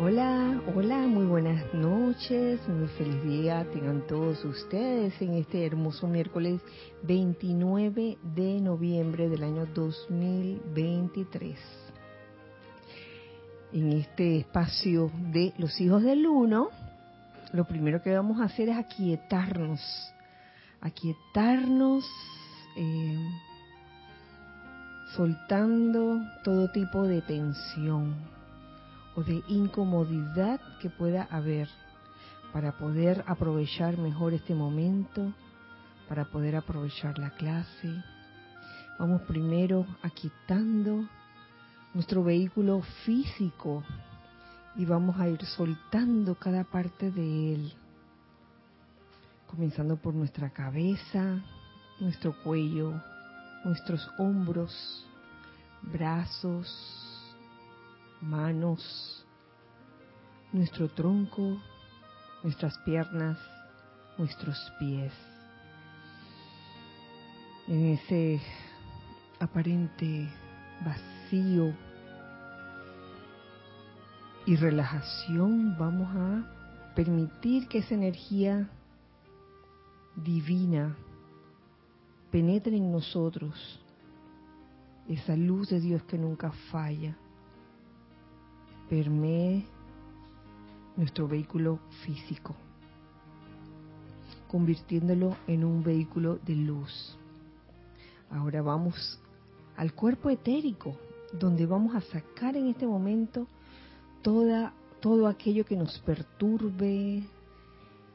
Hola, hola, muy buenas noches, muy feliz día tengan todos ustedes en este hermoso miércoles 29 de noviembre del año 2023. En este espacio de los hijos del uno, lo primero que vamos a hacer es aquietarnos, aquietarnos, eh, soltando todo tipo de tensión de incomodidad que pueda haber para poder aprovechar mejor este momento, para poder aprovechar la clase. Vamos primero a quitando nuestro vehículo físico y vamos a ir soltando cada parte de él, comenzando por nuestra cabeza, nuestro cuello, nuestros hombros, brazos, manos, nuestro tronco, nuestras piernas, nuestros pies. En ese aparente vacío y relajación vamos a permitir que esa energía divina penetre en nosotros, esa luz de Dios que nunca falla permee nuestro vehículo físico, convirtiéndolo en un vehículo de luz. Ahora vamos al cuerpo etérico, donde vamos a sacar en este momento toda, todo aquello que nos perturbe,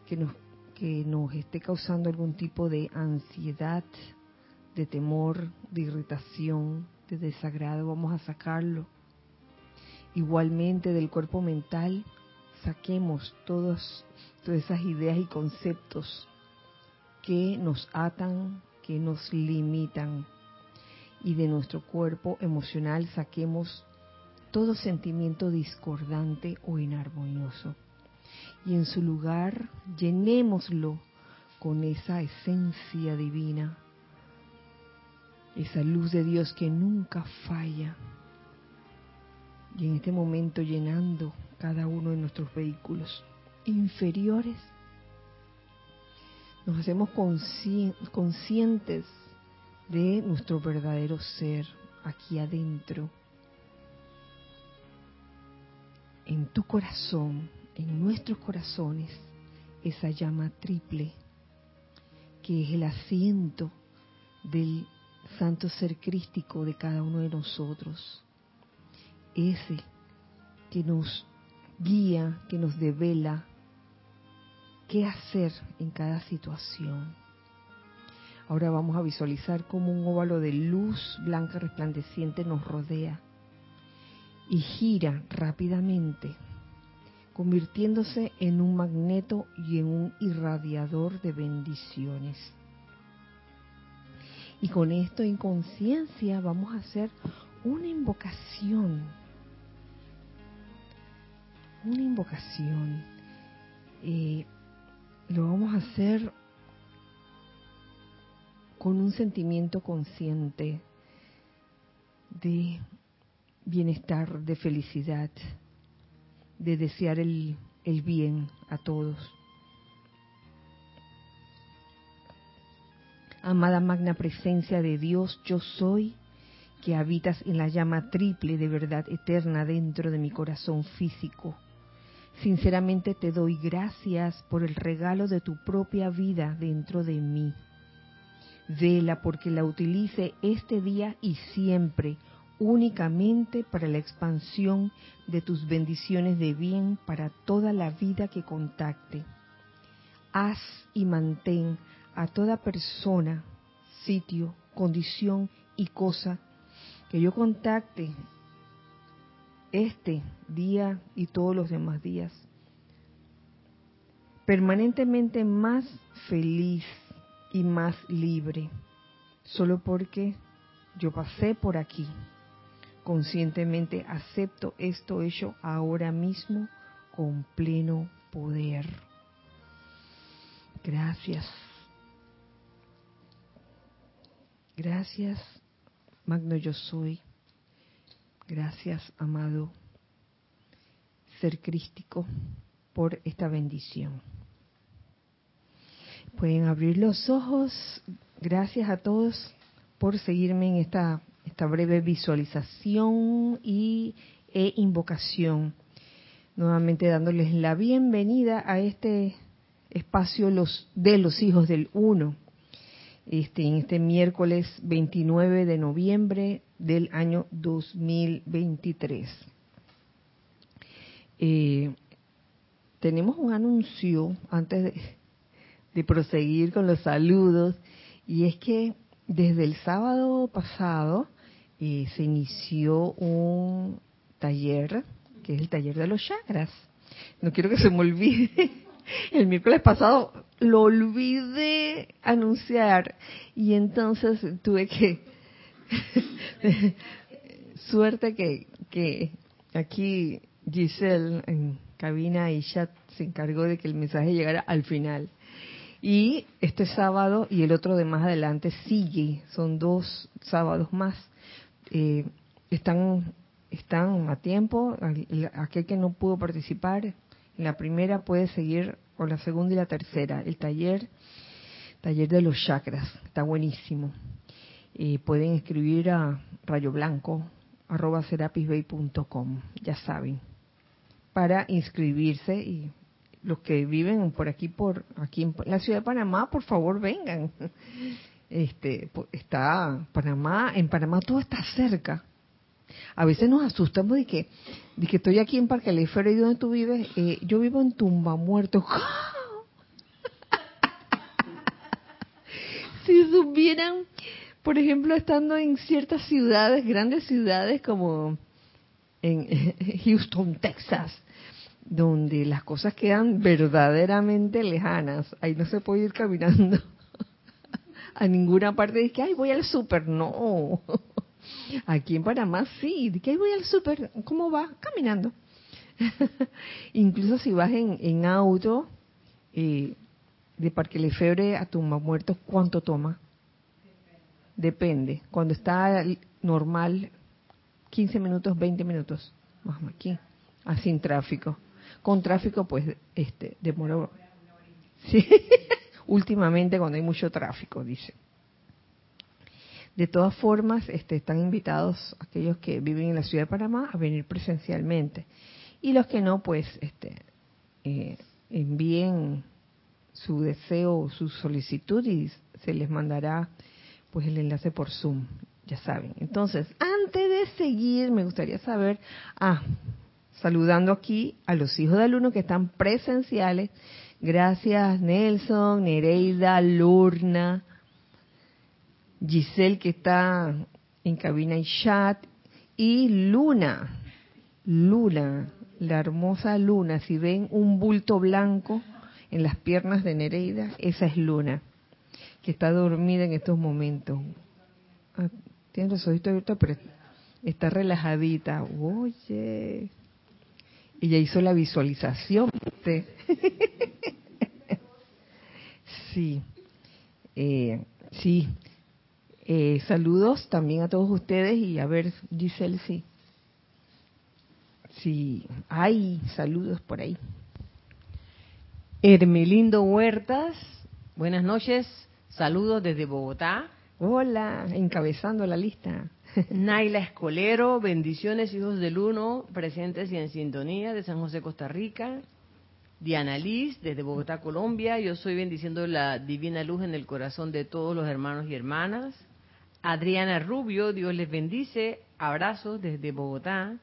que nos, que nos esté causando algún tipo de ansiedad, de temor, de irritación, de desagrado. Vamos a sacarlo Igualmente del cuerpo mental, saquemos todas, todas esas ideas y conceptos que nos atan, que nos limitan. Y de nuestro cuerpo emocional saquemos todo sentimiento discordante o inarmonioso. Y en su lugar llenémoslo con esa esencia divina, esa luz de Dios que nunca falla, y en este momento llenando cada uno de nuestros vehículos inferiores, nos hacemos conscientes de nuestro verdadero ser aquí adentro, en tu corazón, en nuestros corazones, esa llama triple que es el asiento del santo ser crístico de cada uno de nosotros. Ese que nos guía, que nos devela qué hacer en cada situación. Ahora vamos a visualizar cómo un óvalo de luz blanca resplandeciente nos rodea y gira rápidamente, convirtiéndose en un magneto y en un irradiador de bendiciones. Y con esto en conciencia vamos a hacer una invocación una invocación. Eh, lo vamos a hacer con un sentimiento consciente de bienestar, de felicidad, de desear el, el bien a todos. Amada magna presencia de Dios, yo soy que habitas en la llama triple de verdad eterna dentro de mi corazón físico Sinceramente te doy gracias por el regalo de tu propia vida dentro de mí. Vela porque la utilice este día y siempre únicamente para la expansión de tus bendiciones de bien para toda la vida que contacte. Haz y mantén a toda persona, sitio, condición y cosa que yo contacte este día y todos los demás días. Permanentemente más feliz y más libre, solo porque yo pasé por aquí. Conscientemente acepto esto hecho ahora mismo con pleno poder. Gracias. Gracias, Magno Yo Soy. Gracias, amado ser crístico por esta bendición. Pueden abrir los ojos. Gracias a todos por seguirme en esta, esta breve visualización y, e invocación. Nuevamente dándoles la bienvenida a este espacio de los hijos del uno. Este, en este miércoles 29 de noviembre del año 2023. Eh, tenemos un anuncio antes de, proseguir con los saludos y es que desde el sábado pasado eh, se inició un taller, que es el taller de los chakras. No quiero que se me olvide. El miércoles pasado lo olvidé anunciar y entonces tuve que... Suerte que, que aquí Giselle en cabina y chat se encargó de que el mensaje llegara al final. Y este sábado y el otro de más adelante sigue, son dos sábados más. Eh, están, están a tiempo, aquel que no pudo participar, la primera puede seguir, o la segunda y la tercera, el taller, taller de los chakras, está buenísimo. Eh, pueden escribir a rayo blanco arroba serapisbay.com, ya saben, para inscribirse y los que viven por aquí, por aquí en la ciudad de Panamá, por favor vengan. Este, está Panamá, en Panamá todo está cerca. A veces nos asustamos de que, de que estoy aquí en Parque Alefero y donde tú vives, eh, yo vivo en Tumba Muerto. si supieran, por ejemplo, estando en ciertas ciudades, grandes ciudades como en Houston, Texas, donde las cosas quedan verdaderamente lejanas. Ahí no se puede ir caminando a ninguna parte de que, ay, voy al súper. No. Aquí en Panamá sí, de que voy al súper. ¿Cómo va? Caminando. Incluso si vas en, en auto eh, de Parque Lefebvre a Tumba Muertos, ¿cuánto toma? Depende. Cuando está normal, 15 minutos, 20 minutos. Más aquí, así sin tráfico con tráfico, pues, este, demoró. Sí, últimamente cuando hay mucho tráfico, dice. De todas formas, este, están invitados aquellos que viven en la ciudad de Panamá a venir presencialmente. Y los que no, pues, este, eh, envíen su deseo, su solicitud y se les mandará, pues, el enlace por Zoom. Ya saben. Entonces, antes de seguir, me gustaría saber, ah, saludando aquí a los hijos del uno que están presenciales. Gracias Nelson, Nereida, Lurna, Giselle que está en cabina y chat y Luna, Luna, la hermosa Luna. Si ven un bulto blanco en las piernas de Nereida, esa es Luna, que está dormida en estos momentos. Ah, tiene los ojitos pero está relajadita. Oye, ella hizo la visualización. sí, eh, sí. Eh, saludos también a todos ustedes y a ver, Giselle, sí. Sí, hay saludos por ahí. Hermelindo Huertas, buenas noches, saludos desde Bogotá. Hola, encabezando la lista. Naila Escolero, bendiciones hijos del uno, presentes y en sintonía de San José, Costa Rica. Diana Liz, desde Bogotá, Colombia. Yo soy bendiciendo la divina luz en el corazón de todos los hermanos y hermanas. Adriana Rubio, Dios les bendice. Abrazos desde Bogotá.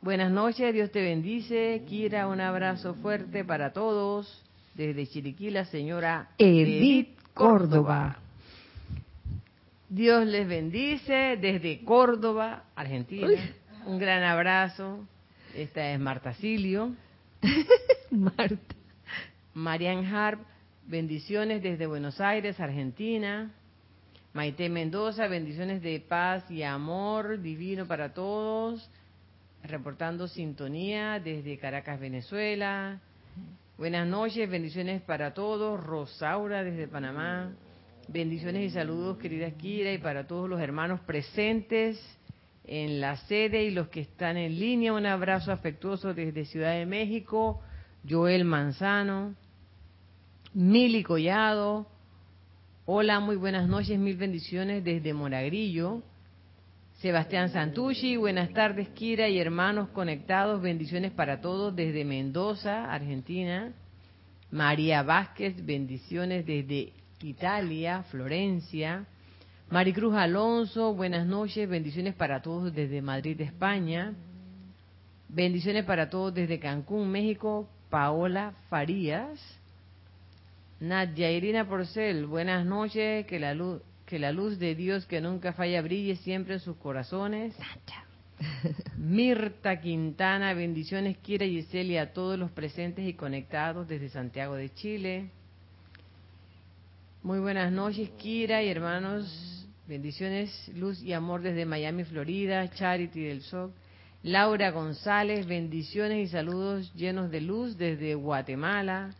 Buenas noches, Dios te bendice. Kira, un abrazo fuerte para todos. Desde Chiriquí, la señora Edith, Córdoba. Dios les bendice desde Córdoba, Argentina. Un gran abrazo. Esta es Marta Silio. Marta. Marian Harp, bendiciones desde Buenos Aires, Argentina. Maite Mendoza, bendiciones de paz y amor divino para todos. Reportando sintonía desde Caracas, Venezuela. Buenas noches, bendiciones para todos. Rosaura desde Panamá. Bendiciones y saludos, querida Kira, y para todos los hermanos presentes en la sede y los que están en línea. Un abrazo afectuoso desde Ciudad de México. Joel Manzano, Mili Collado. Hola, muy buenas noches, mil bendiciones desde Moragrillo. Sebastián Santucci, buenas tardes, Kira y hermanos conectados, bendiciones para todos desde Mendoza, Argentina. María Vázquez, bendiciones desde Italia, Florencia. Maricruz Alonso, buenas noches, bendiciones para todos desde Madrid, España. Bendiciones para todos desde Cancún, México. Paola Farías. Nadia Irina Porcel, buenas noches, que la luz que la luz de Dios que nunca falla brille siempre en sus corazones. Mirta Quintana, bendiciones, Kira Giselle y a todos los presentes y conectados desde Santiago de Chile. Muy buenas noches, Kira y hermanos. Bendiciones, luz y amor desde Miami, Florida. Charity del SOC. Laura González, bendiciones y saludos llenos de luz desde Guatemala.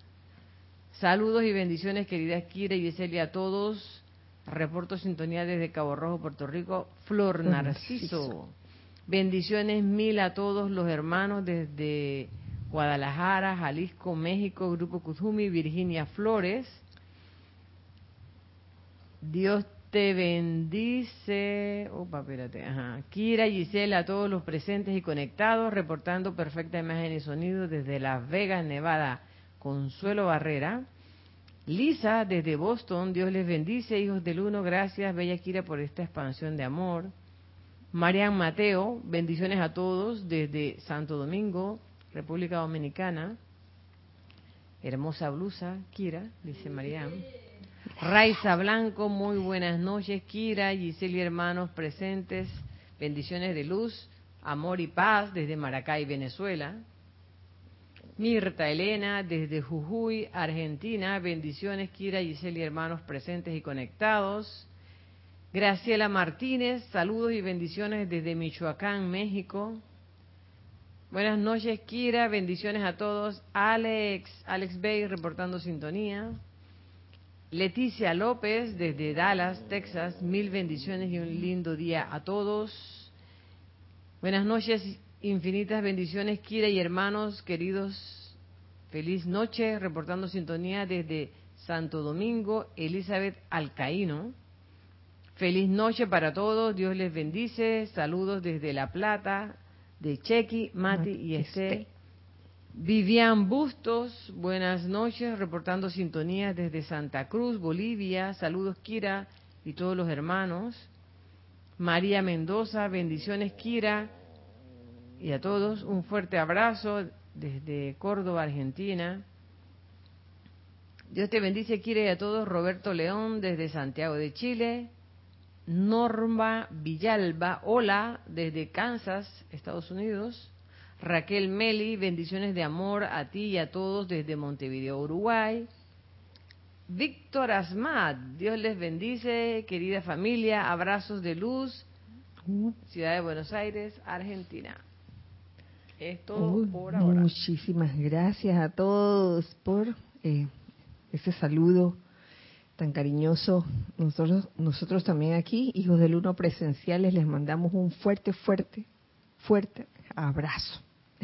Saludos y bendiciones, queridas Kira y Giselle, a todos Reporto sintonía desde Cabo Rojo, Puerto Rico. Flor Narciso. Bendiciones mil a todos los hermanos desde Guadalajara, Jalisco, México, Grupo Kuzumi, Virginia Flores. Dios te bendice. Opa, espérate. Ajá. Kira, Gisela, a todos los presentes y conectados, reportando perfecta imagen y sonido desde Las Vegas, Nevada. Consuelo Barrera. Lisa, desde Boston, Dios les bendice, hijos del uno, gracias, Bella Kira, por esta expansión de amor. Marian Mateo, bendiciones a todos desde Santo Domingo, República Dominicana. Hermosa blusa, Kira, dice Marian. Raiza Blanco, muy buenas noches, Kira, Giselle y hermanos presentes, bendiciones de luz, amor y paz desde Maracay, Venezuela. Mirta Elena, desde Jujuy, Argentina. Bendiciones, Kira, Giselle hermanos presentes y conectados. Graciela Martínez, saludos y bendiciones desde Michoacán, México. Buenas noches, Kira, bendiciones a todos. Alex, Alex Bay reportando sintonía. Leticia López, desde Dallas, Texas, mil bendiciones y un lindo día a todos. Buenas noches, Infinitas bendiciones, Kira y hermanos queridos. Feliz noche, reportando sintonía desde Santo Domingo, Elizabeth Alcaíno. Feliz noche para todos, Dios les bendice. Saludos desde La Plata, de Chequi, Mati y Esté. Vivian Bustos, buenas noches, reportando sintonía desde Santa Cruz, Bolivia. Saludos, Kira y todos los hermanos. María Mendoza, bendiciones, Kira y a todos un fuerte abrazo desde Córdoba, Argentina. Dios te bendice, quiere a todos. Roberto León desde Santiago de Chile. Norma Villalba, hola, desde Kansas, Estados Unidos. Raquel Meli, bendiciones de amor a ti y a todos desde Montevideo, Uruguay. Víctor Asmat, Dios les bendice, querida familia, abrazos de luz, Ciudad de Buenos Aires, Argentina. Es todo por ahora. Muchísimas gracias a todos por eh, ese saludo tan cariñoso. Nosotros, nosotros también aquí, hijos del uno presenciales, les mandamos un fuerte, fuerte, fuerte abrazo.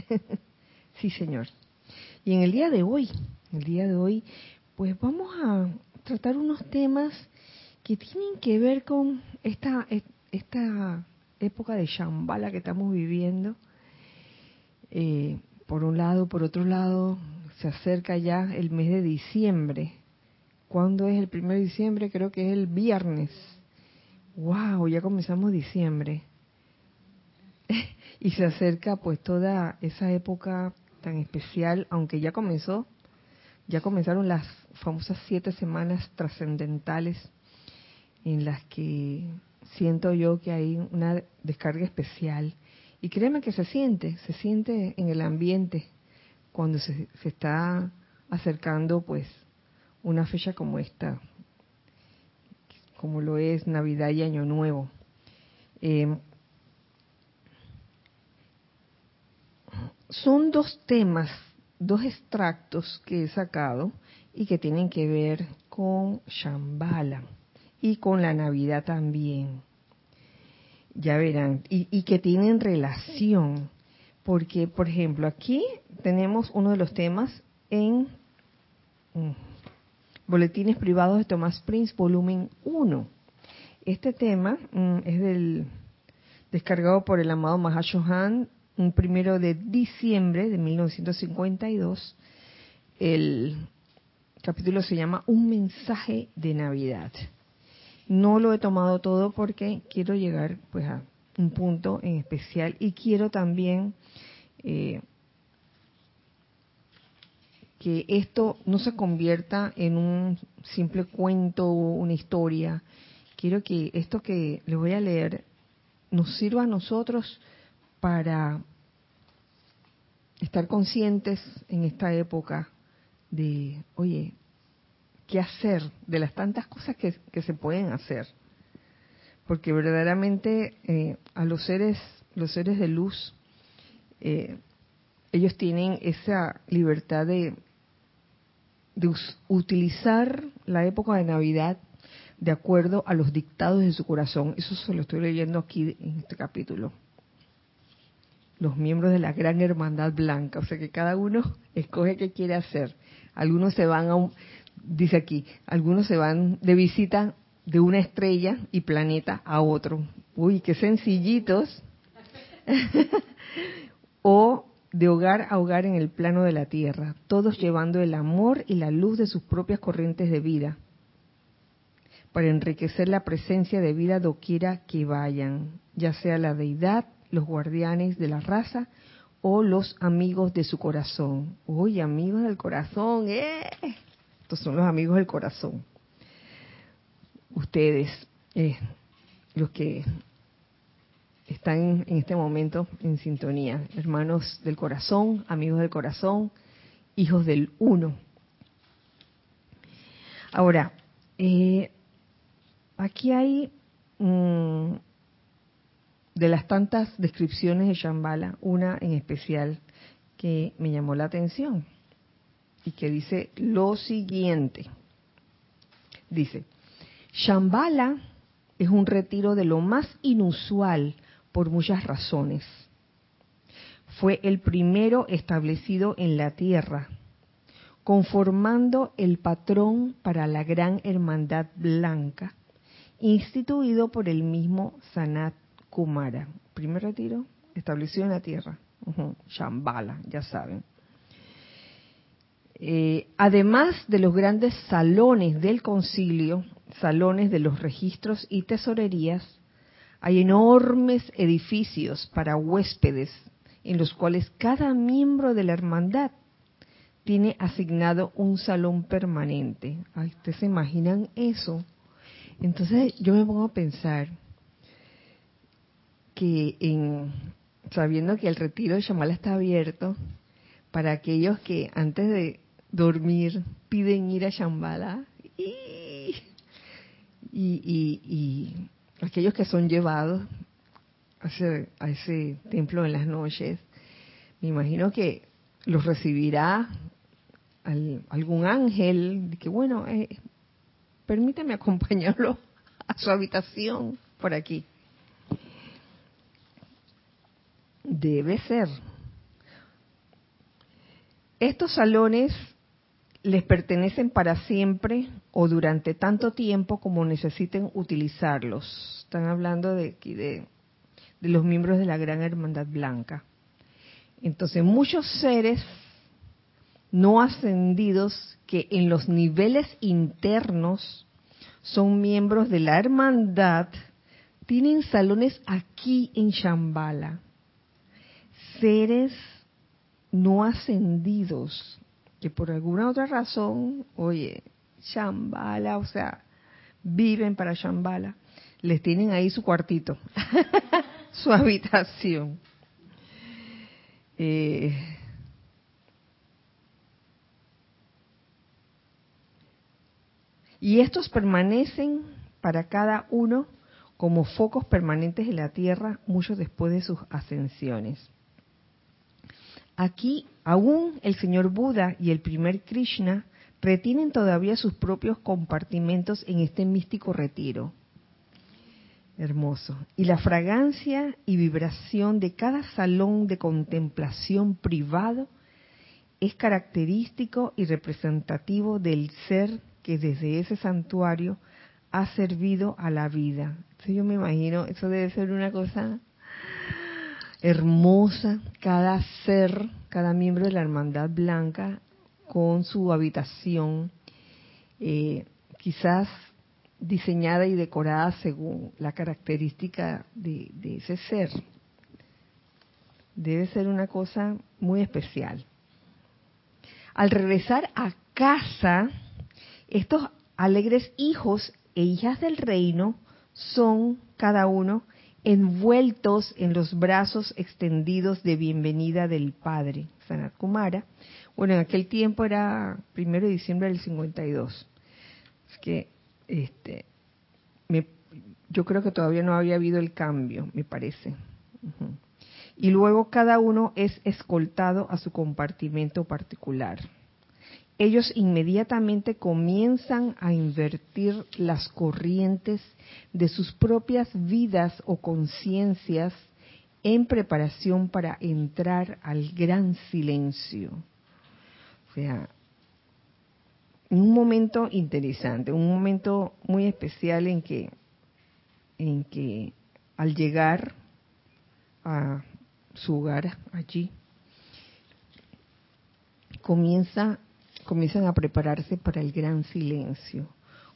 sí, señor. Y en el día de hoy, el día de hoy, pues vamos a tratar unos temas que tienen que ver con esta, esta época de Shambhala que estamos viviendo eh, por un lado, por otro lado, se acerca ya el mes de diciembre. ¿Cuándo es el primer de diciembre? Creo que es el viernes. ¡Wow! Ya comenzamos diciembre. y se acerca pues toda esa época tan especial, aunque ya comenzó, ya comenzaron las famosas siete semanas trascendentales en las que siento yo que hay una descarga especial y créeme que se siente, se siente en el ambiente cuando se, está acercando pues una fecha como esta, como lo es Navidad y Año Nuevo. Em, son dos temas, dos extractos que he sacado y que tienen que ver con Shambhala y con la Navidad también. Ya verán, y, que tienen relación, porque, por ejemplo, aquí tenemos uno de los temas en mm, Boletines Privados de Thomas Prince, volumen 1. Este tema mm, es del descargado por el amado Mahashohan un primero de diciembre de 1952. El capítulo se llama Un mensaje de Navidad. No lo he tomado todo porque quiero llegar pues a un punto en especial y quiero también eh, que esto no se convierta en un simple cuento o una historia. Quiero que esto que le voy a leer nos sirva a nosotros para estar conscientes en esta época de, oye, ¿qué hacer? De las tantas cosas que, se pueden hacer. Porque verdaderamente eh, a los seres, los seres de luz, eh, ellos tienen esa libertad de, de utilizar la época de Navidad de acuerdo a los dictados de su corazón. Eso se lo estoy leyendo aquí en este capítulo. Los miembros de la gran hermandad blanca, o sea que cada uno escoge qué quiere hacer. Algunos se van a un, dice aquí, algunos se van de visita de una estrella y planeta a otro. Uy, qué sencillitos. o de hogar a hogar en el plano de la tierra, todos llevando el amor y la luz de sus propias corrientes de vida para enriquecer la presencia de vida doquiera que vayan, ya sea la deidad, los guardianes de la raza o los amigos de su corazón. Uy, amigos del corazón, ¡eh! Estos son los amigos del corazón. Ustedes, eh, los que están en este momento en sintonía, hermanos del corazón, amigos del corazón, hijos del uno. Ahora, eh, Aquí hay mm, de las tantas descripciones de Shambhala, una en especial que me llamó la atención y que dice lo siguiente. Dice, Shambhala es un retiro de lo más inusual por muchas razones. Fue el primero establecido en la tierra, conformando el patrón para la gran hermandad blanca instituido por el mismo Sanat Kumara. Primer retiro establecido en la tierra. Shambhala, ya saben. Eh, además de los grandes salones del concilio, salones de los registros y tesorerías, hay enormes edificios para huéspedes en los cuales cada miembro de la hermandad tiene asignado un salón permanente. ¿Ustedes se imaginan eso? Entonces yo me pongo a pensar que en, sabiendo que el retiro de Shamala está abierto, para aquellos que antes de dormir piden ir a Shambhala y, y, aquellos que son llevados a ese, templo en las noches, me imagino que los recibirá algún ángel, que bueno, eh, permíteme acompañarlo a su habitación por aquí. Debe ser. Estos salones les pertenecen para siempre o durante tanto tiempo como necesiten utilizarlos. Están hablando de, de, de los miembros de la Gran Hermandad Blanca. Entonces, muchos seres no ascendidos que en los niveles internos son miembros de la hermandad, tienen salones aquí en Shambhala. Seres no ascendidos que por alguna otra razón, oye, Shambhala, o sea, viven para Shambhala, les tienen ahí su cuartito, su habitación. Eh, Y estos permanecen para cada uno como focos permanentes en la Tierra mucho después de sus ascensiones. Aquí aún el señor Buda y el primer Krishna retienen todavía sus propios compartimentos en este místico retiro. Hermoso. Y la fragancia y vibración de cada salón de contemplación privado es característico y representativo del ser que desde ese santuario ha servido a la vida. Entonces yo me imagino, eso debe ser una cosa hermosa, cada ser, cada miembro de la Hermandad Blanca con su habitación, eh, quizás diseñada y decorada según la característica de, de ese ser. Debe ser una cosa muy especial. Al regresar a casa, estos alegres hijos e hijas del reino son cada uno envueltos en los brazos extendidos de bienvenida del Padre, Sanat Kumara. Bueno, en aquel tiempo era primero de diciembre del 52. Es que este, yo creo que todavía no había habido el cambio, me parece. Y luego cada uno es escoltado a su compartimento particular. Ellos inmediatamente comienzan a invertir las corrientes de sus propias vidas o conciencias en preparación para entrar al gran silencio. O sea, un momento interesante, un momento muy especial en que, en que al llegar a su hogar allí, comienza, comienzan a prepararse para el gran silencio,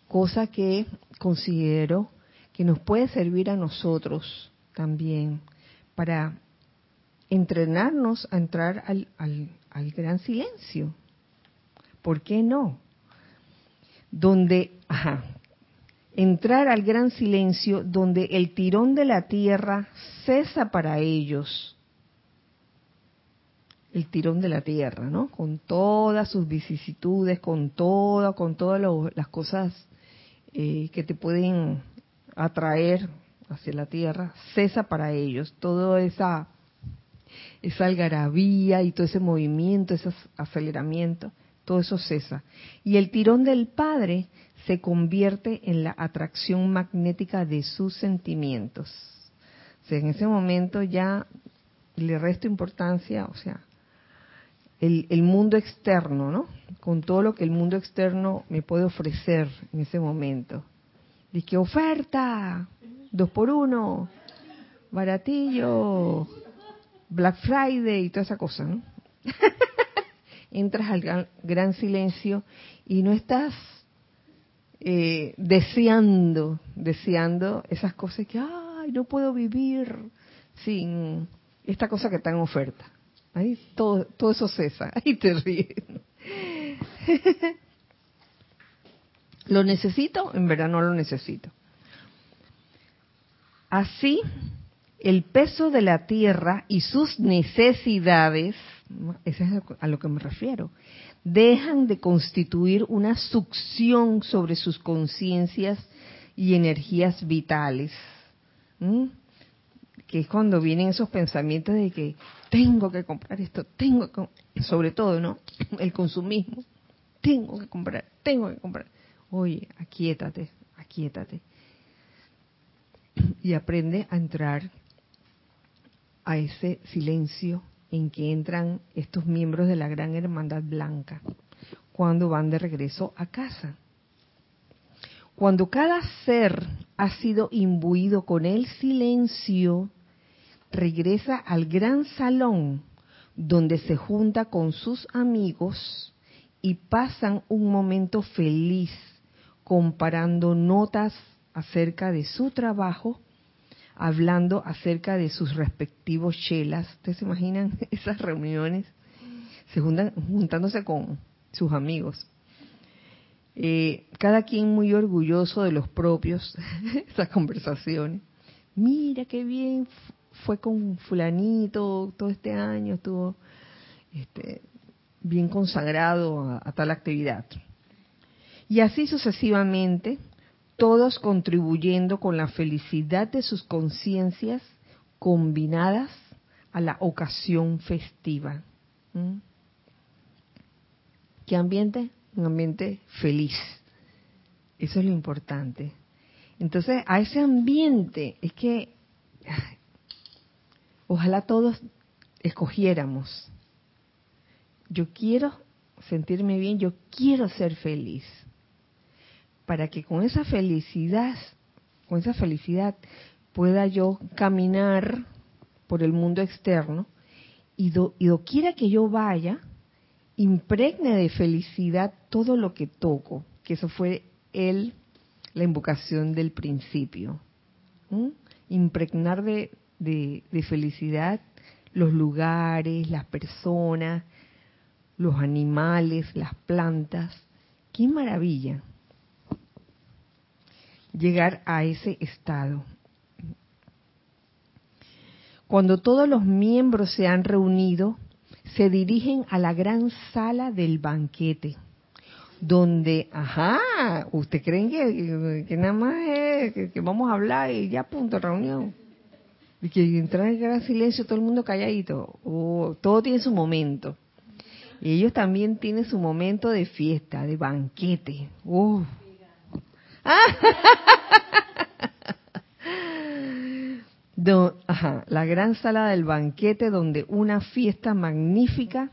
cosa que considero que nos puede servir a nosotros también para entrenarnos a entrar al, al, al gran silencio. ¿Por qué no? donde, ajá, entrar al gran silencio, donde el tirón de la tierra cesa para ellos. El tirón de la tierra, ¿no? Con todas sus vicisitudes, con todo, con todas las cosas eh, que te pueden atraer hacia la tierra, cesa para ellos. Toda esa, esa algarabía y todo ese movimiento, ese aceleramiento todo eso cesa. Y el tirón del Padre se convierte en la atracción magnética de sus sentimientos. O en ese momento ya le resto importancia, o sea, el, mundo externo, ¿no? Con todo lo que el mundo externo me puede ofrecer en ese momento. Dice, oferta, dos por uno, baratillo, Black Friday y toda esa cosa, ¿no? entras al gran, silencio y no estás eh, deseando, deseando esas cosas que, ay, no puedo vivir sin esta cosa que está en oferta. Ahí todo, todo eso cesa, ahí te ríes. ¿Lo necesito? En verdad no lo necesito. Así, el peso de la tierra y sus necesidades eso es a lo que me refiero, dejan de constituir una succión sobre sus conciencias y energías vitales. Que es cuando vienen esos pensamientos de que tengo que comprar esto, tengo que, sobre todo, ¿no? El consumismo. Tengo que comprar, tengo que comprar. Oye, aquíétate, aquíétate. Y aprende a entrar a ese silencio en que entran estos miembros de la Gran Hermandad Blanca cuando van de regreso a casa. Cuando cada ser ha sido imbuido con el silencio, regresa al gran salón donde se junta con sus amigos y pasan un momento feliz comparando notas acerca de su trabajo hablando acerca de sus respectivos chelas. ¿Ustedes se imaginan esas reuniones? Se juntan juntándose con sus amigos. Eh, cada quien muy orgulloso de los propios, esas conversaciones. Mira qué bien fue con fulanito todo este año, estuvo este, bien consagrado a tal actividad. Y así sucesivamente, todos contribuyendo con la felicidad de sus conciencias combinadas a la ocasión festiva. ¿Qué ambiente? Un ambiente feliz. Eso es lo importante. Entonces, a ese ambiente es que ojalá todos escogiéramos. Yo quiero sentirme bien, yo quiero ser feliz. Para que con esa felicidad, con esa felicidad pueda yo caminar por el mundo externo y, do, y doquiera que yo vaya, impregne de felicidad todo lo que toco, que eso fue el, la invocación del principio. Impregnar de, de, felicidad los lugares, las personas, los animales, las plantas. ¡Qué maravilla! Llegar a ese estado. Cuando todos los miembros se han reunido, se dirigen a la gran sala del banquete, donde, ajá, ¿usted creen que, nada más es que, vamos a hablar y ya punto, reunión? Y que entrar en gran silencio, todo el mundo calladito. Oh, todo tiene su momento. Y ellos también tienen su momento de fiesta, de banquete. Uh. ajá, la gran sala del banquete donde una fiesta magnífica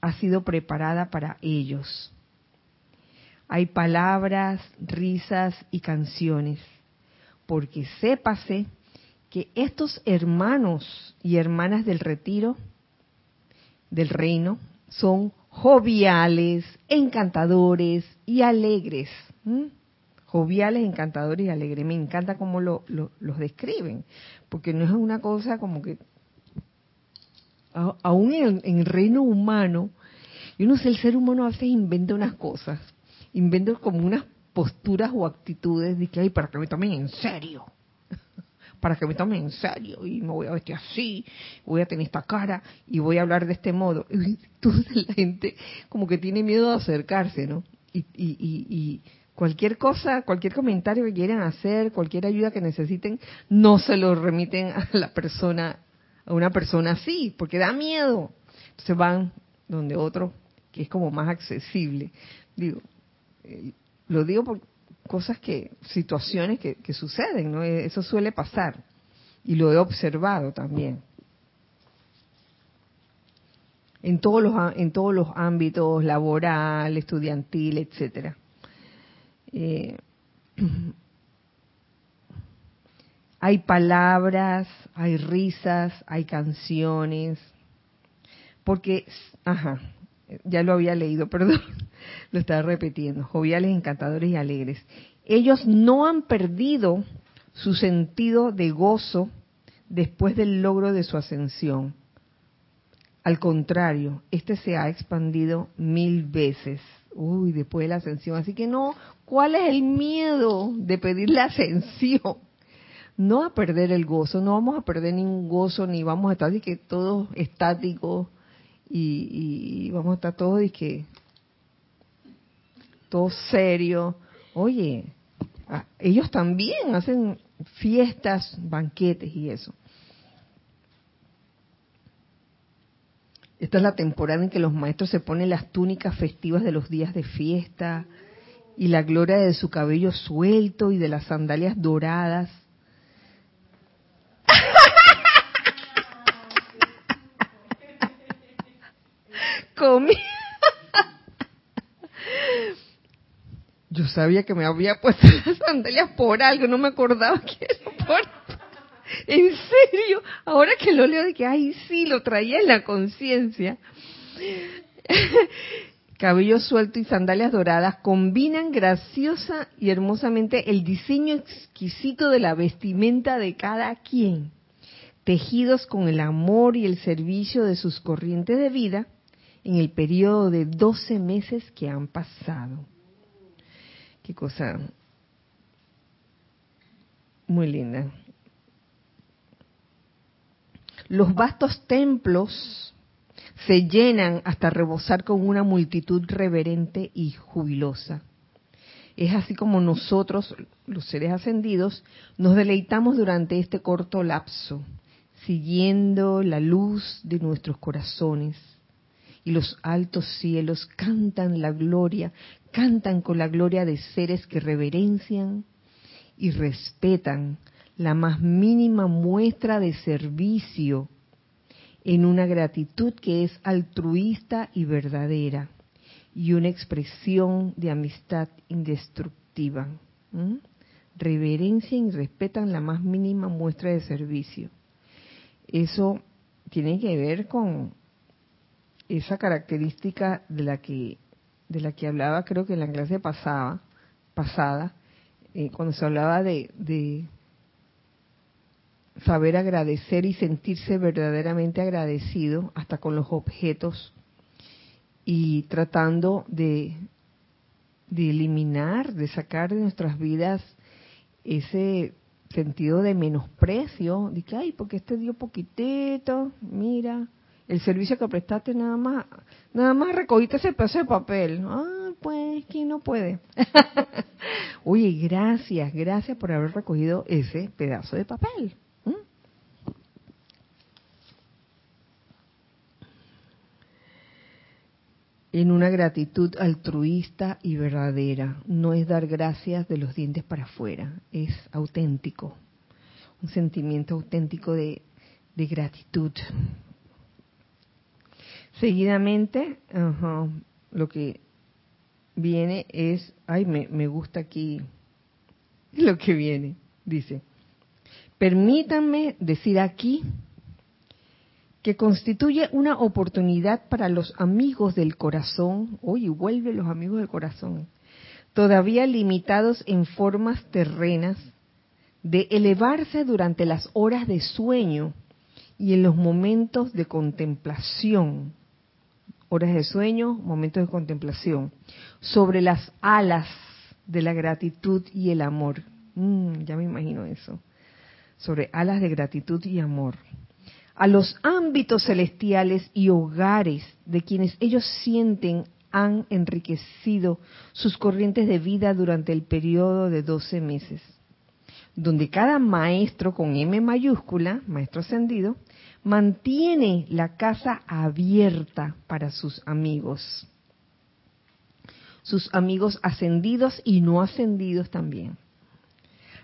ha sido preparada para ellos. Hay palabras, risas y canciones, porque sépase que estos hermanos y hermanas del retiro, del reino, son joviales, encantadores y alegres joviales, encantadores y alegres. Me encanta cómo lo, los describen, porque no es una cosa como que, aún en, el reino humano, yo no sé, el ser humano a veces inventa unas cosas, inventa como unas posturas o actitudes de que, ay, para que me tomen en serio, para que me tomen en serio, y me voy a vestir así, voy a tener esta cara, y voy a hablar de este modo. Entonces la gente como que tiene miedo de acercarse, ¿no? y, y Cualquier cosa, cualquier comentario que quieran hacer, cualquier ayuda que necesiten, no se lo remiten a la persona, a una persona así, porque da miedo. Entonces van donde otro que es como más accesible. Digo, eh, lo digo por cosas que, situaciones que, que suceden, ¿no? Eso suele pasar. Y lo he observado también. En todos los, en todos los ámbitos, laboral, estudiantil, etcétera. Eh, hay palabras, hay risas, hay canciones, porque, ajá, ya lo había leído, perdón, lo estaba repitiendo, joviales, encantadores y alegres. Ellos no han perdido su sentido de gozo después del logro de su ascensión. Al contrario, este se ha expandido mil veces uy, después de la ascensión. Así que no, ¿cuál es el miedo de pedir la ascensión? No a perder el gozo, no vamos a perder ningún gozo, ni vamos a estar así que todos estáticos y, vamos a estar todos y que todo serio. Oye, ellos también hacen fiestas, banquetes y eso. Esta es la temporada en que los maestros se ponen las túnicas festivas de los días de fiesta y la gloria de su cabello suelto y de las sandalias doradas. Comí. Yo sabía que me había puesto las sandalias por algo, no me acordaba que era por en serio, ahora que lo leo de que, ay, sí, lo traía en la conciencia. Cabello suelto y sandalias doradas combinan graciosa y hermosamente el diseño exquisito de la vestimenta de cada quien, tejidos con el amor y el servicio de sus corrientes de vida en el periodo de 12 meses que han pasado. Qué cosa muy linda. Los vastos templos se llenan hasta rebosar con una multitud reverente y jubilosa. Es así como nosotros, los seres ascendidos, nos deleitamos durante este corto lapso, siguiendo la luz de nuestros corazones. Y los altos cielos cantan la gloria, cantan con la gloria de seres que reverencian y respetan la más mínima muestra de servicio en una gratitud que es altruista y verdadera y una expresión de amistad indestructiva. Reverencia y respetan la más mínima muestra de servicio. Eso tiene que ver con esa característica de la que de la que hablaba creo que en la clase pasada pasada eh, cuando se hablaba de, de saber agradecer y sentirse verdaderamente agradecido hasta con los objetos y tratando de, de eliminar, de sacar de nuestras vidas ese sentido de menosprecio, de que, ay, porque este dio poquitito, mira, el servicio que prestaste nada más, nada más recogiste ese pedazo de papel. Ah, pues, ¿quién no puede? Oye, gracias, gracias por haber recogido ese pedazo de papel. en una gratitud altruista y verdadera. No es dar gracias de los dientes para afuera, es auténtico, un sentimiento auténtico de, gratitud. Seguidamente, lo que viene es, ay, me, me gusta aquí lo que viene, dice, permítanme decir aquí que constituye una oportunidad para los amigos del corazón, oye, vuelve los amigos del corazón, todavía limitados en formas terrenas, de elevarse durante las horas de sueño y en los momentos de contemplación, horas de sueño, momentos de contemplación, sobre las alas de la gratitud y el amor. Mm, ya me imagino eso. Sobre alas de gratitud y amor a los ámbitos celestiales y hogares de quienes ellos sienten han enriquecido sus corrientes de vida durante el periodo de 12 meses, donde cada maestro con M mayúscula, maestro ascendido, mantiene la casa abierta para sus amigos, sus amigos ascendidos y no ascendidos también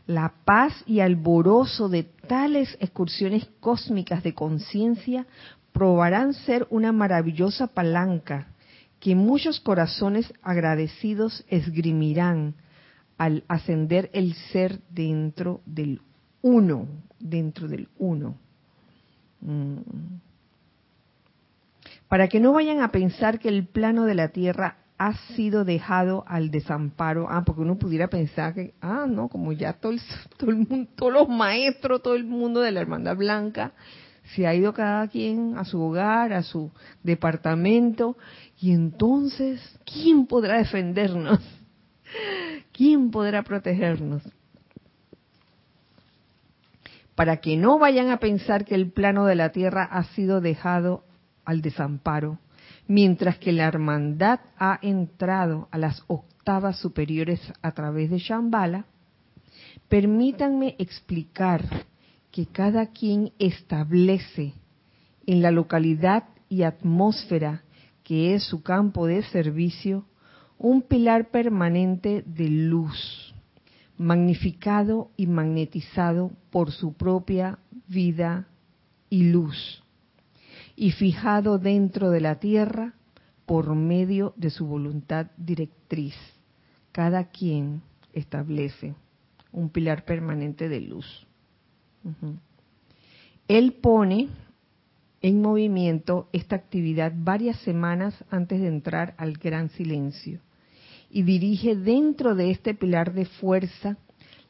la paz y alborozo de tales excursiones cósmicas de conciencia probarán ser una maravillosa palanca que muchos corazones agradecidos esgrimirán al ascender el ser dentro del uno, dentro del uno. Mm. Para que no vayan a pensar que el plano de la Tierra ha sido dejado al desamparo. Ah, porque uno pudiera pensar que, ah, no, como ya todo el, todo el mundo, todos los maestros, todo el mundo de la Hermandad Blanca, se ha ido cada quien a su hogar, a su departamento, y entonces, ¿quién podrá defendernos? ¿Quién podrá protegernos? Para que no vayan a pensar que el plano de la tierra ha sido dejado al desamparo, mientras que la hermandad ha entrado a las octavas superiores a través de Shambhala, permítanme explicar que cada quien establece en la localidad y atmósfera que es su campo de servicio un pilar permanente de luz, magnificado y magnetizado por su propia vida y luz y fijado dentro de la tierra por medio de su voluntad directriz. Cada quien establece un pilar permanente de luz. Él pone en movimiento esta actividad varias semanas antes de entrar al gran silencio y dirige dentro de este pilar de fuerza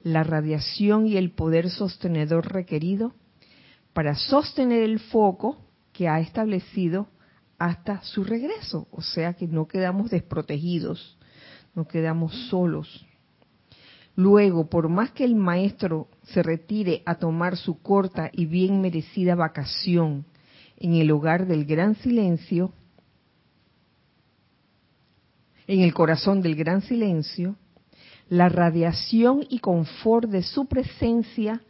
la radiación y el poder sostenedor requerido para sostener el foco que ha establecido hasta su regreso. O sea que no quedamos desprotegidos, no quedamos solos. Luego, por más que el maestro se retire a tomar su corta y bien merecida vacación en el hogar del gran silencio, en el corazón del gran silencio, la radiación y confort de su presencia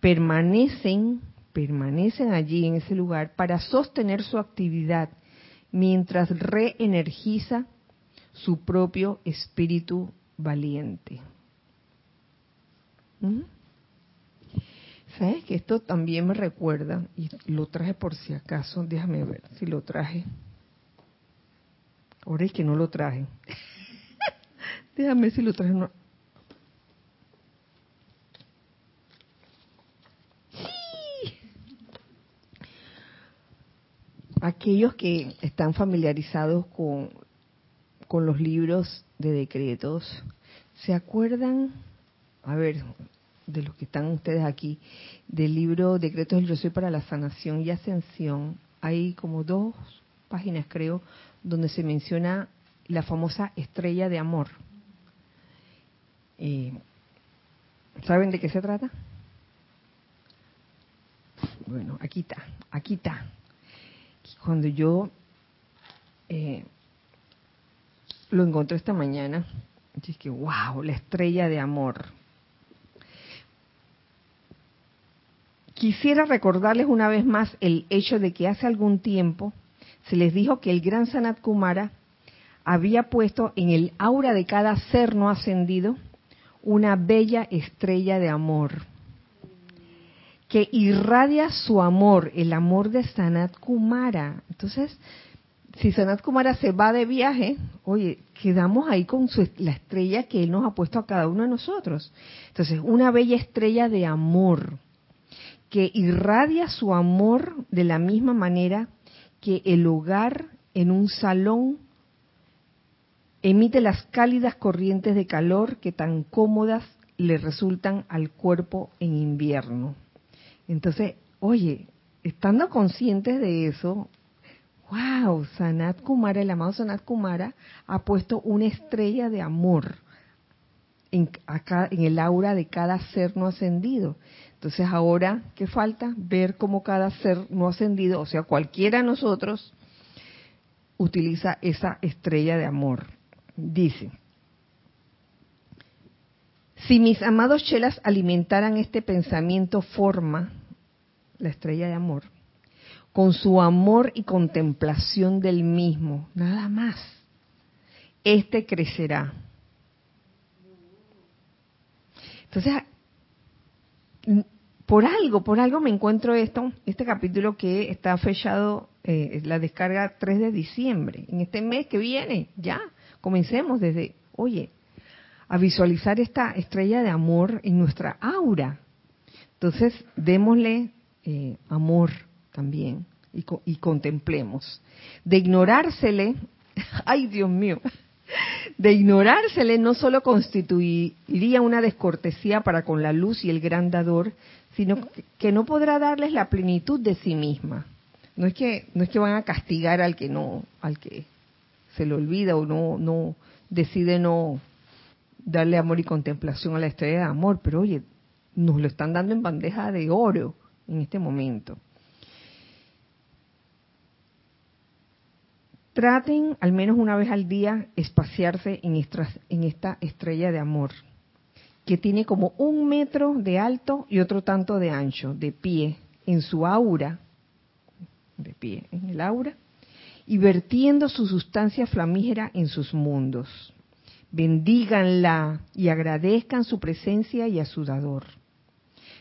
permanecen permanecen allí en ese lugar para sostener su actividad mientras reenergiza su propio espíritu valiente. ¿Mm? ¿Sabes que esto también me recuerda? Y lo traje por si acaso, déjame ver si lo traje. Ahora es que no lo traje. déjame si lo traje. No. Sí. Aquellos que están familiarizados con, con los libros de decretos, ¿se acuerdan? A ver, de los que están ustedes aquí, del libro Decretos del Yo Soy para la Sanación y Ascensión, hay como dos páginas, creo, donde se menciona la famosa estrella de amor. Eh, ¿Saben de qué se trata? Bueno, aquí está, aquí está. Cuando yo eh, lo encontré esta mañana, dije, wow, la estrella de amor Quisiera recordarles una vez más el hecho de que hace algún tiempo se les dijo que el gran Sanat Kumara había puesto en el aura de cada ser no ascendido una bella estrella de amor que irradia su amor, el amor de Sanat Kumara. Entonces, si Sanat Kumara se va de viaje, oye, quedamos ahí con la estrella que él nos ha puesto a cada uno de nosotros. Entonces, una bella estrella de amor que irradia su amor de la misma manera que el hogar en un salón emite las cálidas corrientes de calor que tan cómodas le resultan al cuerpo en invierno. Entonces, oye, estando conscientes de eso, wow, Sanat Kumara, el amado Sanat Kumara, ha puesto una estrella de amor en, acá, en el aura de cada ser no ascendido. Entonces ahora, ¿qué falta? Ver cómo cada ser no ascendido, o sea, cualquiera de nosotros, utiliza esa estrella de amor. Dice, si mis amados chelas alimentaran este pensamiento forma, la estrella de amor, con su amor y contemplación del mismo, nada más, este crecerá. Entonces, por algo, por algo me encuentro esto, este capítulo que está fechado, eh, la descarga 3 de diciembre, en este mes que viene, ya, comencemos desde, oye, a visualizar esta estrella de amor en nuestra aura. Entonces, démosle eh, amor también y, y contemplemos. De ignorársele, ay Dios mío, de ignorársele no solo constituiría una descortesía para con la luz y el gran dador, sino que no podrá darles la plenitud de sí misma. No es que no es que van a castigar al que no al que se le olvida o no no decide no darle amor y contemplación a la estrella de amor, pero oye, nos lo están dando en bandeja de oro en este momento. Traten al menos una vez al día espaciarse en esta estrella de amor que tiene como un metro de alto y otro tanto de ancho, de pie, en su aura, de pie, en el aura, y vertiendo su sustancia flamígera en sus mundos. Bendíganla y agradezcan su presencia y a su dador.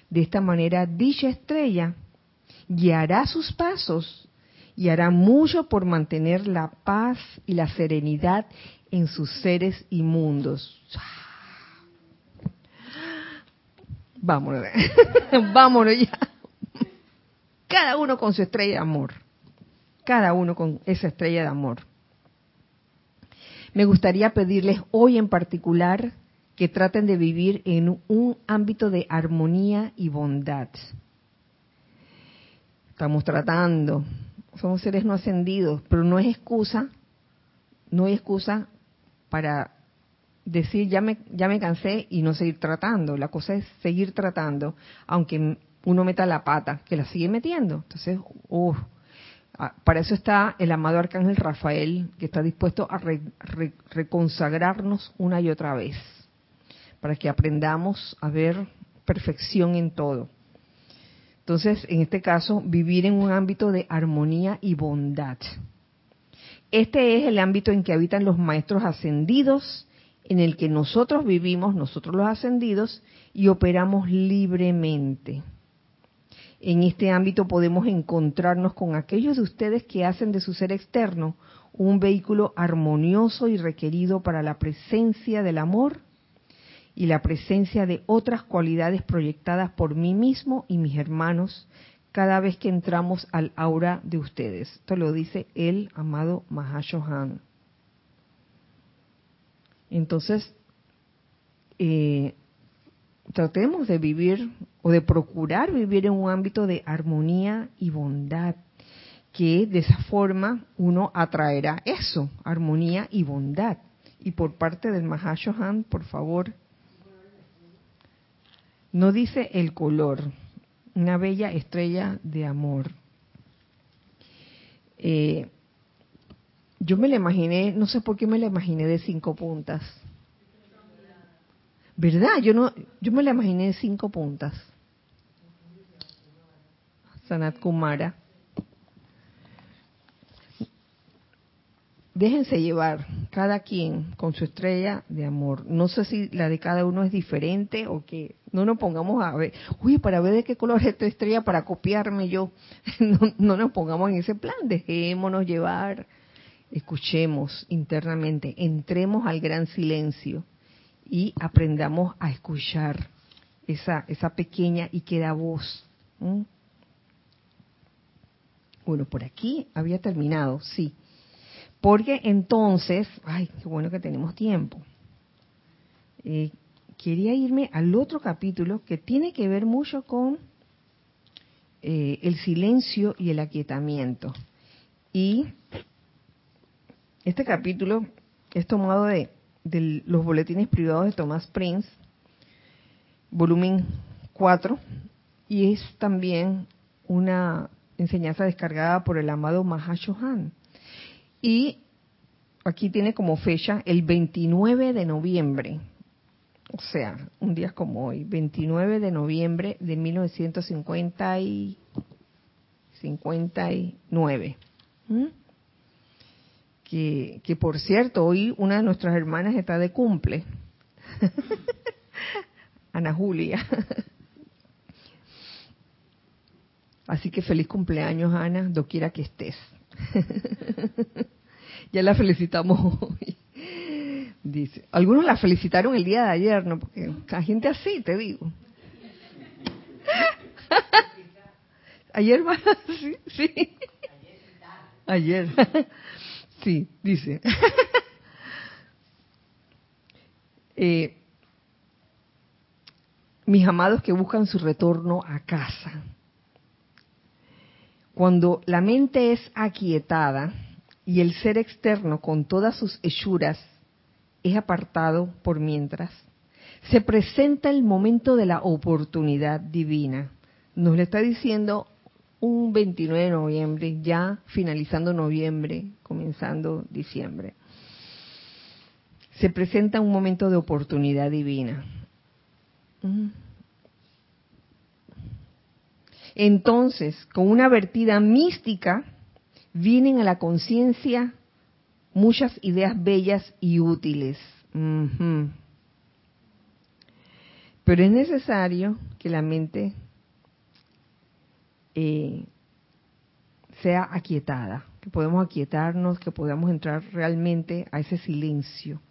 De esta manera, dicha estrella guiará sus pasos y hará mucho por mantener la paz y la serenidad en sus seres inmundos. Vámonos, vámonos ya. Cada uno con su estrella de amor. Cada uno con esa estrella de amor. Me gustaría pedirles hoy en particular que traten de vivir en un ámbito de armonía y bondad. Estamos tratando, somos seres no ascendidos, pero no es excusa, no hay excusa para decir ya me, ya me cansé y no seguir tratando. La cosa es seguir tratando, aunque uno meta la pata, que la sigue metiendo. Entonces, para eso está el amado Arcángel Rafael, que está dispuesto a reconsagrarnos una y otra vez, para que aprendamos a ver perfección en todo. Entonces, en este caso, vivir en un ámbito de armonía y bondad. Este es el ámbito en que habitan los maestros ascendidos en el que nosotros vivimos, nosotros los ascendidos, y operamos libremente. En este ámbito podemos encontrarnos con aquellos de ustedes que hacen de su ser externo un vehículo armonioso y requerido para la presencia del amor y la presencia de otras cualidades proyectadas por mí mismo y mis hermanos cada vez que entramos al aura de ustedes. Esto lo dice el amado Mahashohan. Entonces, eh, tratemos de vivir o de procurar vivir en un ámbito de armonía y bondad, que de esa forma uno atraerá eso, armonía y bondad. Y por parte del Mahashohan, por favor, no dice el color, una bella estrella de amor. Eh, yo me la imaginé, no sé por qué me la imaginé de cinco puntas. ¿Verdad? Yo no, yo me la imaginé de cinco puntas. Sanat Kumara. déjense llevar, cada quien con su estrella de amor. No sé si la de cada uno es diferente o que no nos pongamos a ver, uy, para ver de qué color es esta estrella para copiarme yo. No, no nos pongamos en ese plan, dejémonos llevar, escuchemos internamente, entremos al gran silencio y aprendamos a escuchar esa, esa pequeña y queda voz. Bueno, por aquí había terminado, sí porque entonces, ay, qué bueno que tenemos tiempo. Eh, quería irme al otro capítulo que tiene que ver mucho con eh, el silencio y el aquietamiento. Y este capítulo es tomado de, de los boletines privados de Thomas Prince, volumen 4, y es también una enseñanza descargada por el amado Mahashohan. Y aquí tiene como fecha el 29 de noviembre, o sea, un día como hoy, 29 de noviembre de 1959. Que, que por cierto, hoy una de nuestras hermanas está de cumple. Ana Julia. Así que feliz cumpleaños, Ana, doquiera que estés. ya la felicitamos hoy. Dice, algunos la felicitaron el día de ayer, ¿no? Porque hay gente así, te digo. ayer más, sí, sí. Ayer. Sí, dice. Eh, mis amados que buscan su retorno a casa. Cuando la mente es aquietada, y el ser externo con todas sus hechuras es apartado por mientras, se presenta el momento de la oportunidad divina. Nos le está diciendo un 29 de noviembre, ya finalizando noviembre, comenzando diciembre. Se presenta un momento de oportunidad divina. Entonces, con una vertida mística, vienen a la conciencia muchas ideas bellas y útiles. Pero es necesario que la mente eh, sea aquietada, que podamos aquietarnos, que podamos entrar realmente a ese silencio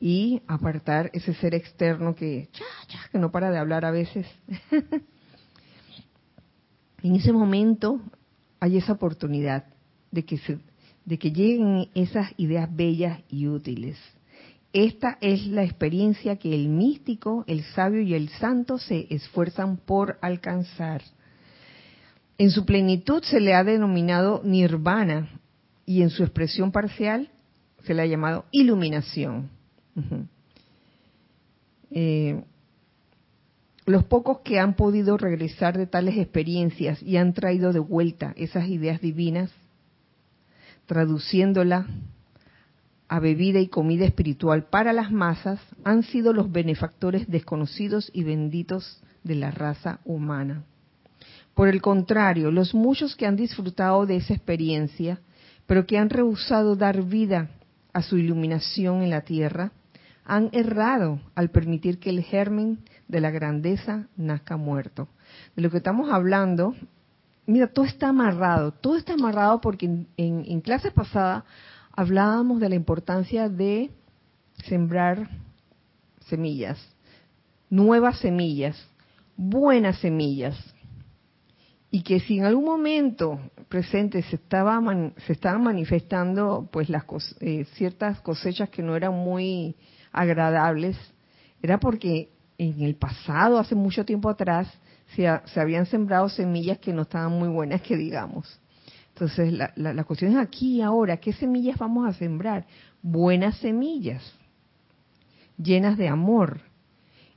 y apartar ese ser externo que, que no para de hablar a veces. en ese momento hay esa oportunidad de que, se, de que lleguen esas ideas bellas y útiles. Esta es la experiencia que el místico, el sabio y el santo se esfuerzan por alcanzar. En su plenitud se le ha denominado nirvana y en su expresión parcial se le ha llamado iluminación. Los pocos que han podido regresar de tales experiencias y han traído de vuelta esas ideas divinas, traduciéndola a bebida y comida espiritual para las masas, han sido los benefactores desconocidos y benditos de la raza humana. Por el contrario, los muchos que han disfrutado de esa experiencia, pero que han rehusado dar vida a su iluminación en la tierra, han errado al permitir que el germen de la grandeza nazca muerto. De lo que estamos hablando, mira, todo está amarrado, todo está amarrado porque en, en, clase pasada hablábamos de la importancia de sembrar semillas, nuevas semillas, buenas semillas, y que si en algún momento presente se estaba se estaban manifestando pues las eh, ciertas cosechas que no eran muy agradables era porque en el pasado hace mucho tiempo atrás se, se habían sembrado semillas que no estaban muy buenas que digamos. Entonces la, la, la cuestión es aquí ahora qué semillas vamos a sembrar buenas semillas llenas de amor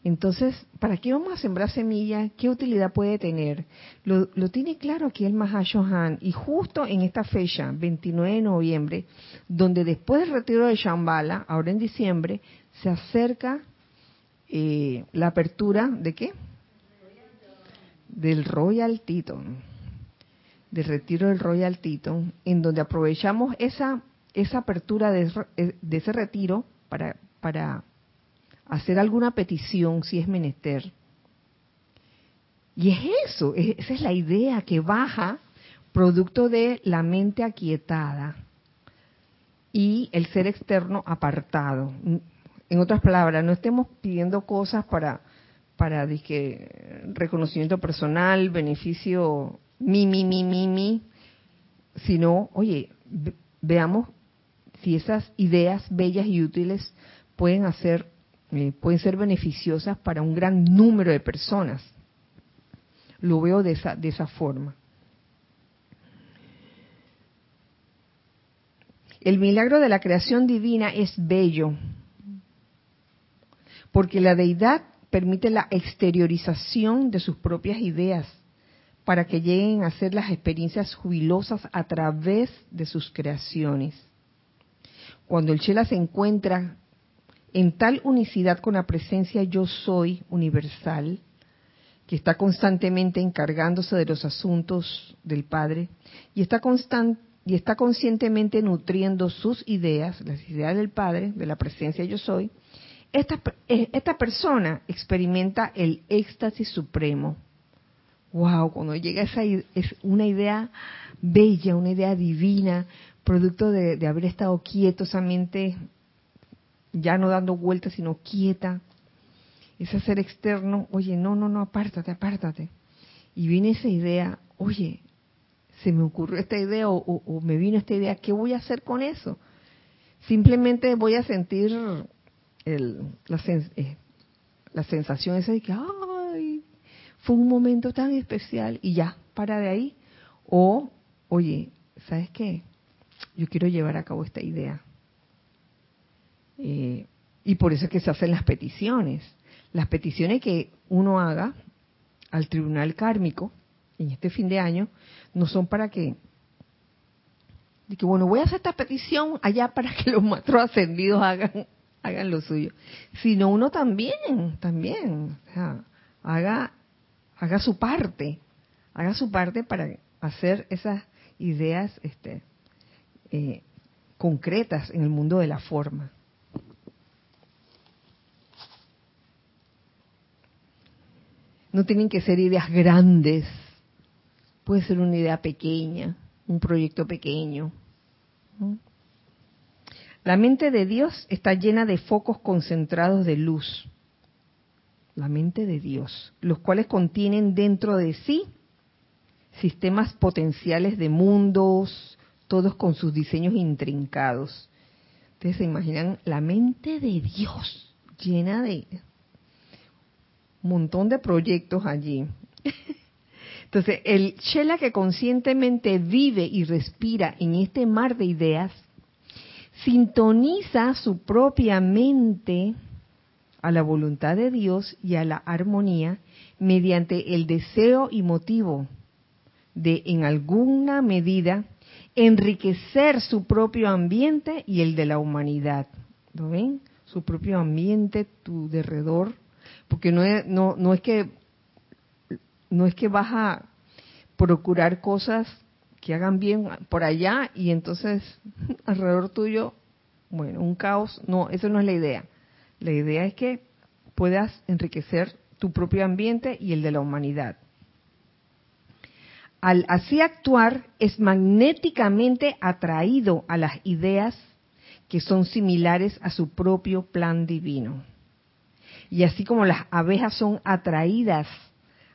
entonces, ¿para qué vamos a sembrar semilla? ¿Qué utilidad puede tener? Lo, tiene claro aquí el Mahashohan y justo en esta fecha, 29 de noviembre, donde después del retiro de Shambhala, ahora en diciembre, se acerca eh, la apertura de qué? Del Royal Teton, del retiro del Royal Teton, en donde aprovechamos esa, esa apertura de, de ese retiro para, para hacer alguna petición si es menester. Y es eso, esa es la idea que baja producto de la mente aquietada y el ser externo apartado. En otras palabras, no estemos pidiendo cosas para para reconocimiento personal, beneficio mi mi mi mi mi, sino, oye, veamos si esas ideas bellas y útiles pueden hacer eh, pueden ser beneficiosas para un gran número de personas. Lo veo de esa, de esa forma. El milagro de la creación divina es bello, porque la deidad permite la exteriorización de sus propias ideas para que lleguen a ser las experiencias jubilosas a través de sus creaciones. Cuando el Chela se encuentra en tal unicidad con la presencia yo soy universal, que está constantemente encargándose de los asuntos del Padre y está, y está conscientemente nutriendo sus ideas, las ideas del Padre, de la presencia yo soy, esta, eh, esta persona experimenta el éxtasis supremo. Wow, cuando llega esa es una idea bella, una idea divina, producto de, de haber estado quieto, esa mente ya no dando vueltas, sino quieta. Ese ser externo, oye, no, no, no, apártate, apártate. Y viene esa idea, oye, se me ocurrió esta idea o, me vino esta idea, ¿qué voy a hacer con eso? Simplemente voy a sentir el, la, eh, la sensación esa de que, ay, fue un momento tan especial y ya, para de ahí. O, oye, ¿sabes qué? Yo quiero llevar a cabo esta idea. Eh, y por eso es que se hacen las peticiones. Las peticiones que uno haga al tribunal kármico en este fin de año no son para que, que bueno, voy a hacer esta petición allá para que los maestros ascendidos hagan, hagan lo suyo, sino uno también, también, haga, haga su parte, haga su parte para hacer esas ideas este, eh, concretas en el mundo de la forma. No tienen que ser ideas grandes. Puede ser una idea pequeña, un proyecto pequeño. La mente de Dios está llena de focos concentrados de luz. La mente de Dios, los cuales contienen dentro de sí sistemas potenciales de mundos, todos con sus diseños intrincados. Ustedes se imaginan la mente de Dios llena de montón de proyectos allí. Entonces, el Shela que conscientemente vive y respira en este mar de ideas, sintoniza su propia mente a la voluntad de Dios y a la armonía mediante el deseo y motivo de, en alguna medida, enriquecer su propio ambiente y el de la humanidad. ¿Lo ven? Su propio ambiente, tu derredor, porque no es, no, no es que no es que vas a procurar cosas que hagan bien por allá y entonces alrededor tuyo Bueno, un caos, no, eso no es la idea. La idea es que puedas enriquecer tu propio ambiente y el de la humanidad. Al así actuar, es magnéticamente atraído a las ideas que son similares a su propio plan divino. Y así como las abejas son atraídas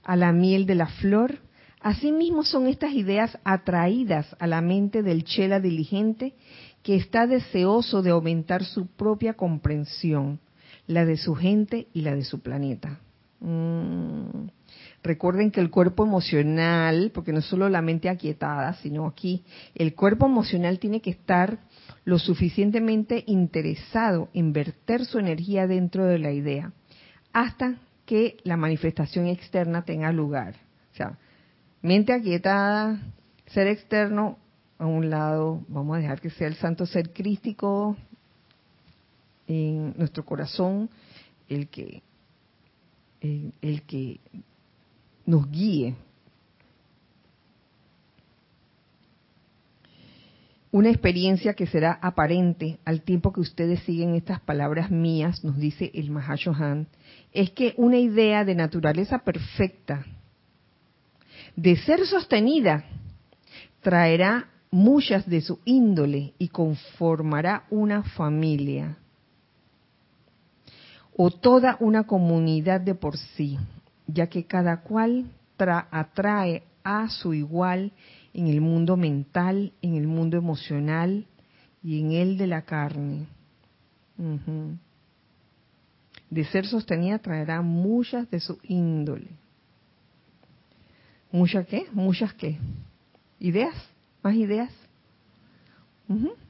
a la miel de la flor, asimismo son estas ideas atraídas a la mente del chela diligente que está deseoso de aumentar su propia comprensión, la de su gente y la de su planeta. Mm. Recuerden que el cuerpo emocional, porque no es solo la mente aquietada, sino aquí, el cuerpo emocional tiene que estar lo suficientemente interesado en verter su energía dentro de la idea, hasta que la manifestación externa tenga lugar. O sea, mente aquietada, ser externo, a un lado, vamos a dejar que sea el santo ser crístico en nuestro corazón, el que, el, el que nos guíe. Una experiencia que será aparente al tiempo que ustedes siguen estas palabras mías, nos dice el Mahashohan, es que una idea de naturaleza perfecta, de ser sostenida, traerá muchas de su índole y conformará una familia o toda una comunidad de por sí ya que cada cual atrae a su igual en el mundo mental, en el mundo emocional y en el de la carne. De ser sostenida traerá muchas de su índole. ¿Muchas qué? ¿Muchas qué? ¿Ideas? ¿Más ideas?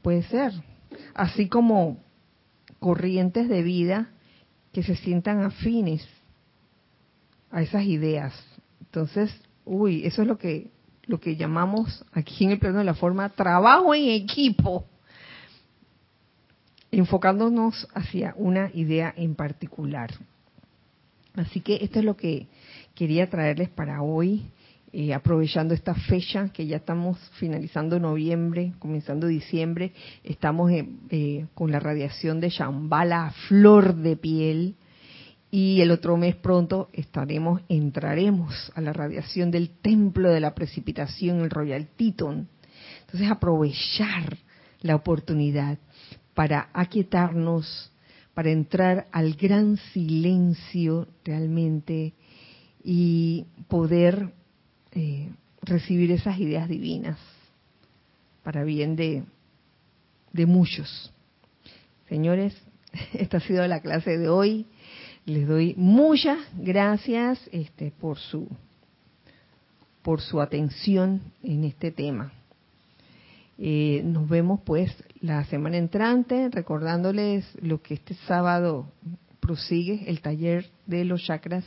Puede ser. Así como corrientes de vida que se sientan afines a esas ideas. Entonces, uy, eso es lo que lo que llamamos aquí en el plano de la forma trabajo en equipo, enfocándonos hacia una idea en particular. Así que esto es lo que quería traerles para hoy, eh, aprovechando esta fecha que ya estamos finalizando noviembre, comenzando diciembre, estamos eh, con la radiación de Shambhala a flor de piel, y el otro mes pronto estaremos, entraremos a la radiación del templo de la precipitación, el Royal Teton. Entonces aprovechar la oportunidad para aquietarnos, para entrar al gran silencio realmente y poder eh, recibir esas ideas divinas para bien de, de muchos. Señores, esta ha sido la clase de hoy. Les doy muchas gracias este, por su por su atención en este tema. Eh, nos vemos pues la semana entrante, recordándoles lo que este sábado prosigue el taller de los chakras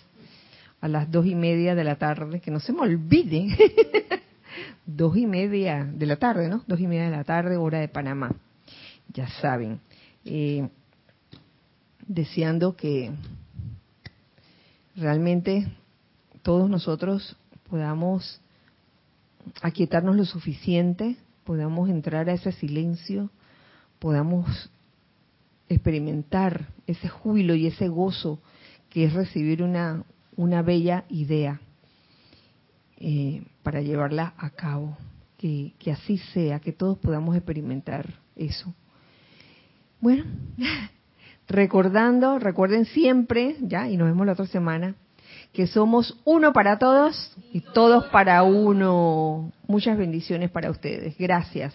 a las dos y media de la tarde, que no se me olvide, dos y media de la tarde, ¿no? Dos y media de la tarde, hora de Panamá, ya saben. Eh, deseando que realmente todos nosotros podamos aquietarnos lo suficiente, podamos entrar a ese silencio, podamos experimentar ese júbilo y ese gozo que es recibir una, una bella idea eh, para llevarla a cabo. Que, que así sea, que todos podamos experimentar eso. Bueno, recordando, recuerden siempre, ya, y nos vemos la otra semana, que somos uno para todos y todos para uno. Muchas bendiciones para ustedes. Gracias.